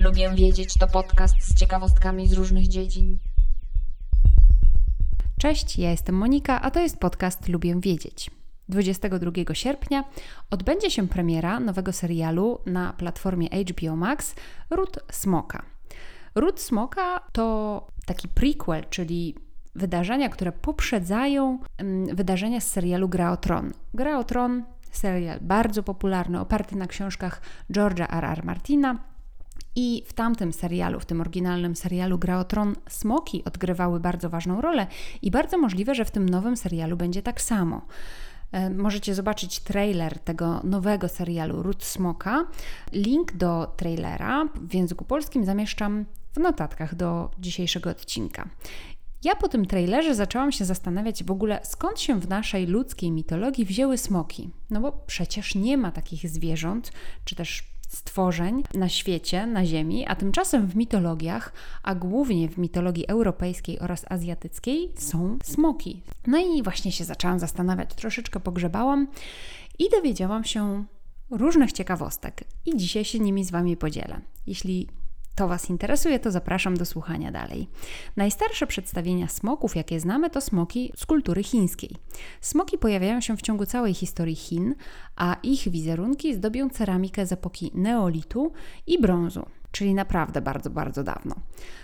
Lubię wiedzieć to podcast z ciekawostkami z różnych dziedzin. Cześć, ja jestem Monika, a to jest podcast Lubię wiedzieć. 22 sierpnia odbędzie się premiera nowego serialu na platformie HBO Max Ród Smoka. Ród Smoka to taki prequel, czyli wydarzenia, które poprzedzają mm, wydarzenia z serialu Gra o Tron. Gra o Tron, serial bardzo popularny, oparty na książkach George'a R. R. Martina. I w tamtym serialu, w tym oryginalnym serialu Gra o Tron, smoki odgrywały bardzo ważną rolę i bardzo możliwe, że w tym nowym serialu będzie tak samo. E, możecie zobaczyć trailer tego nowego serialu Ród Smoka. Link do trailera w języku polskim zamieszczam w notatkach do dzisiejszego odcinka. Ja po tym trailerze zaczęłam się zastanawiać w ogóle, skąd się w naszej ludzkiej mitologii wzięły smoki. No bo przecież nie ma takich zwierząt, czy też stworzeń na świecie, na Ziemi, a tymczasem w mitologiach, a głównie w mitologii europejskiej oraz azjatyckiej, są smoki. No i właśnie się zaczęłam zastanawiać, troszeczkę pogrzebałam i dowiedziałam się różnych ciekawostek i dzisiaj się nimi z Wami podzielę. Jeśli to Was interesuje, to zapraszam do słuchania dalej. Najstarsze przedstawienia smoków, jakie znamy, to smoki z kultury chińskiej. Smoki pojawiają się w ciągu całej historii Chin, a ich wizerunki zdobią ceramikę z epoki neolitu i brązu czyli naprawdę bardzo, bardzo dawno.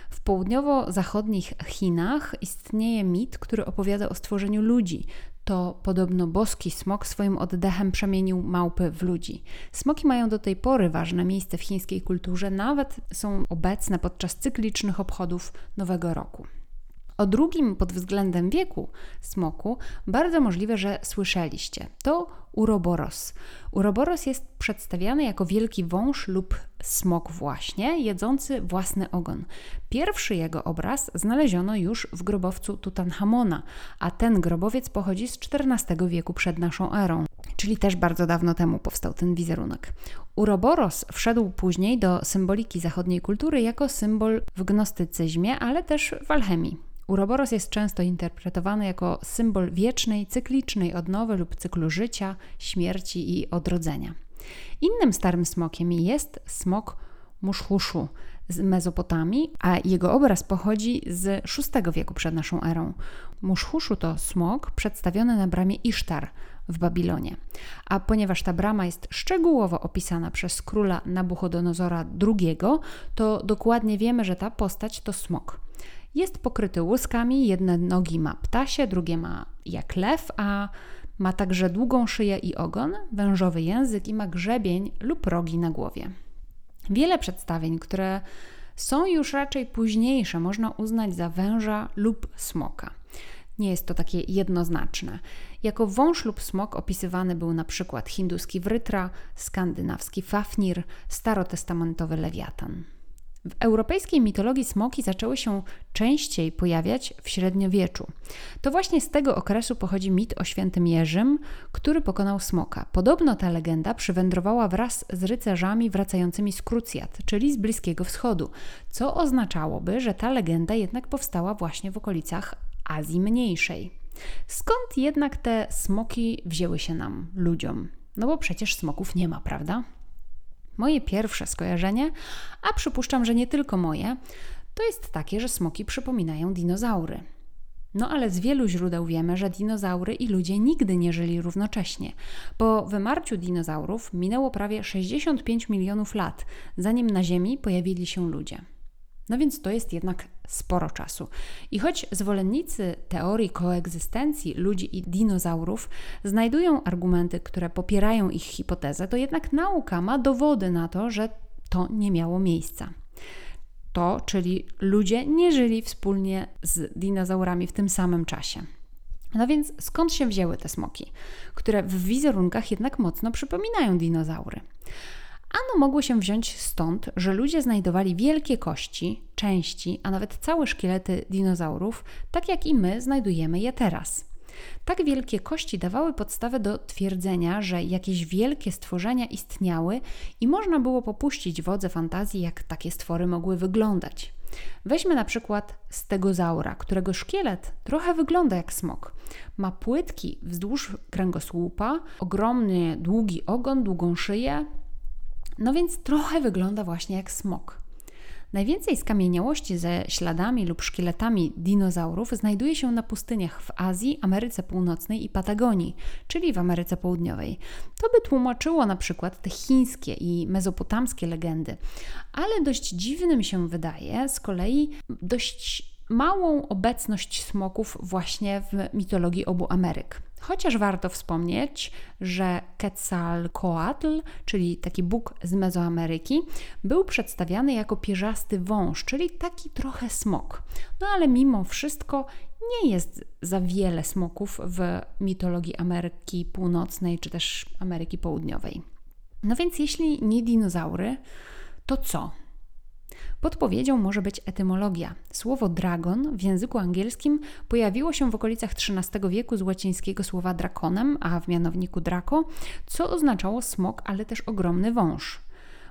W południowo-zachodnich Chinach istnieje mit, który opowiada o stworzeniu ludzi. To podobno boski smok swoim oddechem przemienił małpy w ludzi. Smoki mają do tej pory ważne miejsce w chińskiej kulturze, nawet są obecne podczas cyklicznych obchodów Nowego Roku. O drugim pod względem wieku smoku bardzo możliwe, że słyszeliście. To uroboros. Uroboros jest przedstawiany jako wielki wąż lub smok właśnie, jedzący własny ogon. Pierwszy jego obraz znaleziono już w grobowcu Tutanchamona, a ten grobowiec pochodzi z XIV wieku przed naszą erą czyli też bardzo dawno temu powstał ten wizerunek. Uroboros wszedł później do symboliki zachodniej kultury jako symbol w gnostycyzmie, ale też w alchemii. Uroboros jest często interpretowany jako symbol wiecznej, cyklicznej odnowy lub cyklu życia, śmierci i odrodzenia. Innym starym smokiem jest smok Muszhuszu z Mezopotamii, a jego obraz pochodzi z VI wieku przed naszą erą. Muszhuszu to smok przedstawiony na bramie Isztar w Babilonie. A ponieważ ta brama jest szczegółowo opisana przez króla Nabuchodonozora II, to dokładnie wiemy, że ta postać to smok. Jest pokryty łuskami, jedne nogi ma ptasie, drugie ma jak lew, a ma także długą szyję i ogon, wężowy język i ma grzebień lub rogi na głowie. Wiele przedstawień, które są już raczej późniejsze, można uznać za węża lub smoka. Nie jest to takie jednoznaczne. Jako wąż lub smok opisywany był na przykład hinduski Wrytra, skandynawski Fafnir, starotestamentowy Lewiatan. W europejskiej mitologii smoki zaczęły się częściej pojawiać w średniowieczu. To właśnie z tego okresu pochodzi mit o świętym Jerzym, który pokonał smoka. Podobno ta legenda przywędrowała wraz z rycerzami wracającymi z Krucjat, czyli z Bliskiego Wschodu, co oznaczałoby, że ta legenda jednak powstała właśnie w okolicach Azji Mniejszej. Skąd jednak te smoki wzięły się nam, ludziom? No bo przecież smoków nie ma, prawda? Moje pierwsze skojarzenie, a przypuszczam, że nie tylko moje, to jest takie, że smoki przypominają dinozaury. No ale z wielu źródeł wiemy, że dinozaury i ludzie nigdy nie żyli równocześnie. Po wymarciu dinozaurów minęło prawie 65 milionów lat, zanim na Ziemi pojawili się ludzie. No więc to jest jednak sporo czasu. I choć zwolennicy teorii koegzystencji ludzi i dinozaurów znajdują argumenty, które popierają ich hipotezę, to jednak nauka ma dowody na to, że to nie miało miejsca. To, czyli ludzie nie żyli wspólnie z dinozaurami w tym samym czasie. No więc skąd się wzięły te smoki, które w wizerunkach jednak mocno przypominają dinozaury? Ano mogły się wziąć stąd, że ludzie znajdowali wielkie kości, części, a nawet całe szkielety dinozaurów, tak jak i my znajdujemy je teraz. Tak wielkie kości dawały podstawę do twierdzenia, że jakieś wielkie stworzenia istniały i można było popuścić wodze fantazji, jak takie stwory mogły wyglądać. Weźmy na przykład stegozaura, którego szkielet trochę wygląda jak smok. Ma płytki wzdłuż kręgosłupa, ogromny, długi ogon, długą szyję, no więc trochę wygląda właśnie jak smok. Najwięcej skamieniałości ze śladami lub szkieletami dinozaurów znajduje się na pustyniach w Azji, Ameryce Północnej i Patagonii, czyli w Ameryce Południowej. To by tłumaczyło na przykład te chińskie i mezopotamskie legendy, ale dość dziwnym się wydaje z kolei dość małą obecność smoków właśnie w mitologii obu Ameryk. Chociaż warto wspomnieć, że Quetzalcoatl, czyli taki bóg z Mezoameryki, był przedstawiany jako pierzasty wąż, czyli taki trochę smok. No ale mimo wszystko nie jest za wiele smoków w mitologii Ameryki Północnej czy też Ameryki Południowej. No więc jeśli nie dinozaury, to co? Podpowiedzią może być etymologia. Słowo dragon w języku angielskim pojawiło się w okolicach XIII wieku z łacińskiego słowa drakonem, a w mianowniku draco, co oznaczało smok, ale też ogromny wąż.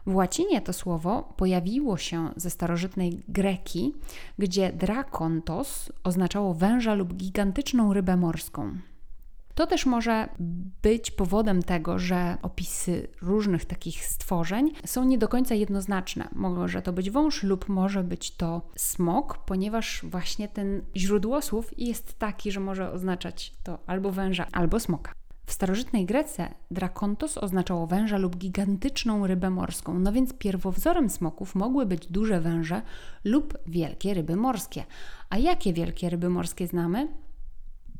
W łacinie to słowo pojawiło się ze starożytnej Greki, gdzie drakontos oznaczało węża lub gigantyczną rybę morską. To też może być powodem tego, że opisy różnych takich stworzeń są nie do końca jednoznaczne. Może to być wąż lub może być to smok, ponieważ właśnie ten źródło słów jest taki, że może oznaczać to albo węża, albo smoka. W starożytnej Grece drakontos oznaczało węża lub gigantyczną rybę morską, no więc pierwowzorem smoków mogły być duże węże lub wielkie ryby morskie. A jakie wielkie ryby morskie znamy?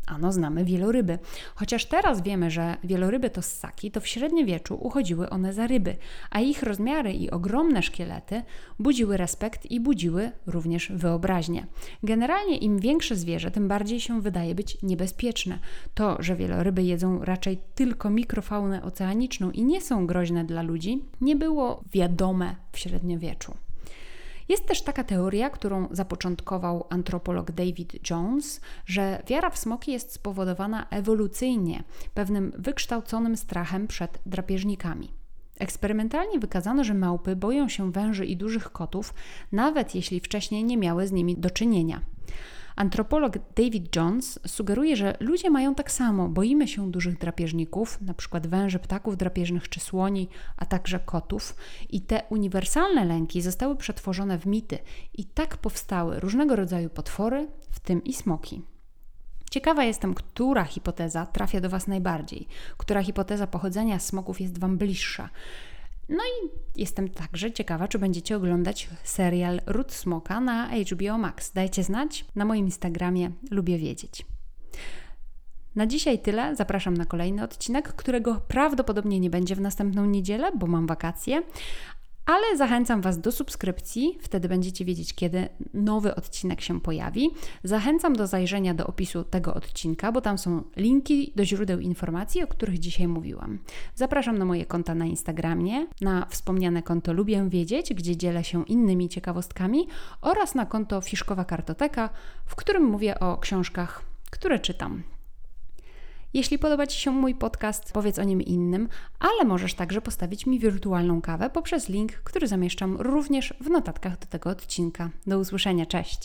Ano znamy wieloryby. Chociaż teraz wiemy, że wieloryby to ssaki, to w średniowieczu uchodziły one za ryby, a ich rozmiary i ogromne szkielety budziły respekt i budziły również wyobraźnię. Generalnie im większe zwierzę, tym bardziej się wydaje być niebezpieczne. To, że wieloryby jedzą raczej tylko mikrofaunę oceaniczną i nie są groźne dla ludzi, nie było wiadome w średniowieczu. Jest też taka teoria, którą zapoczątkował antropolog David Jones, że wiara w smoki jest spowodowana ewolucyjnie pewnym wykształconym strachem przed drapieżnikami. Eksperymentalnie wykazano, że małpy boją się węży i dużych kotów, nawet jeśli wcześniej nie miały z nimi do czynienia. Antropolog David Jones sugeruje, że ludzie mają tak samo. Boimy się dużych drapieżników, np. węży, ptaków drapieżnych czy słoni, a także kotów. I te uniwersalne lęki zostały przetworzone w mity i tak powstały różnego rodzaju potwory, w tym i smoki. Ciekawa jestem, która hipoteza trafia do Was najbardziej, która hipoteza pochodzenia smoków jest Wam bliższa. No i jestem także ciekawa, czy będziecie oglądać serial Ród Smoka na HBO Max. Dajcie znać na moim Instagramie, lubię wiedzieć. Na dzisiaj tyle. Zapraszam na kolejny odcinek, którego prawdopodobnie nie będzie w następną niedzielę, bo mam wakacje, ale zachęcam Was do subskrypcji, wtedy będziecie wiedzieć, kiedy nowy odcinek się pojawi. Zachęcam do zajrzenia do opisu tego odcinka, bo tam są linki do źródeł informacji, o których dzisiaj mówiłam. Zapraszam na moje konta na Instagramie, na wspomniane konto Lubię Wiedzieć, gdzie dzielę się innymi ciekawostkami, oraz na konto Fiszkowa Kartoteka, w którym mówię o książkach, które czytam. Jeśli podoba Ci się mój podcast, powiedz o nim innym, ale możesz także postawić mi wirtualną kawę poprzez link, który zamieszczam również w notatkach do tego odcinka. Do usłyszenia, cześć!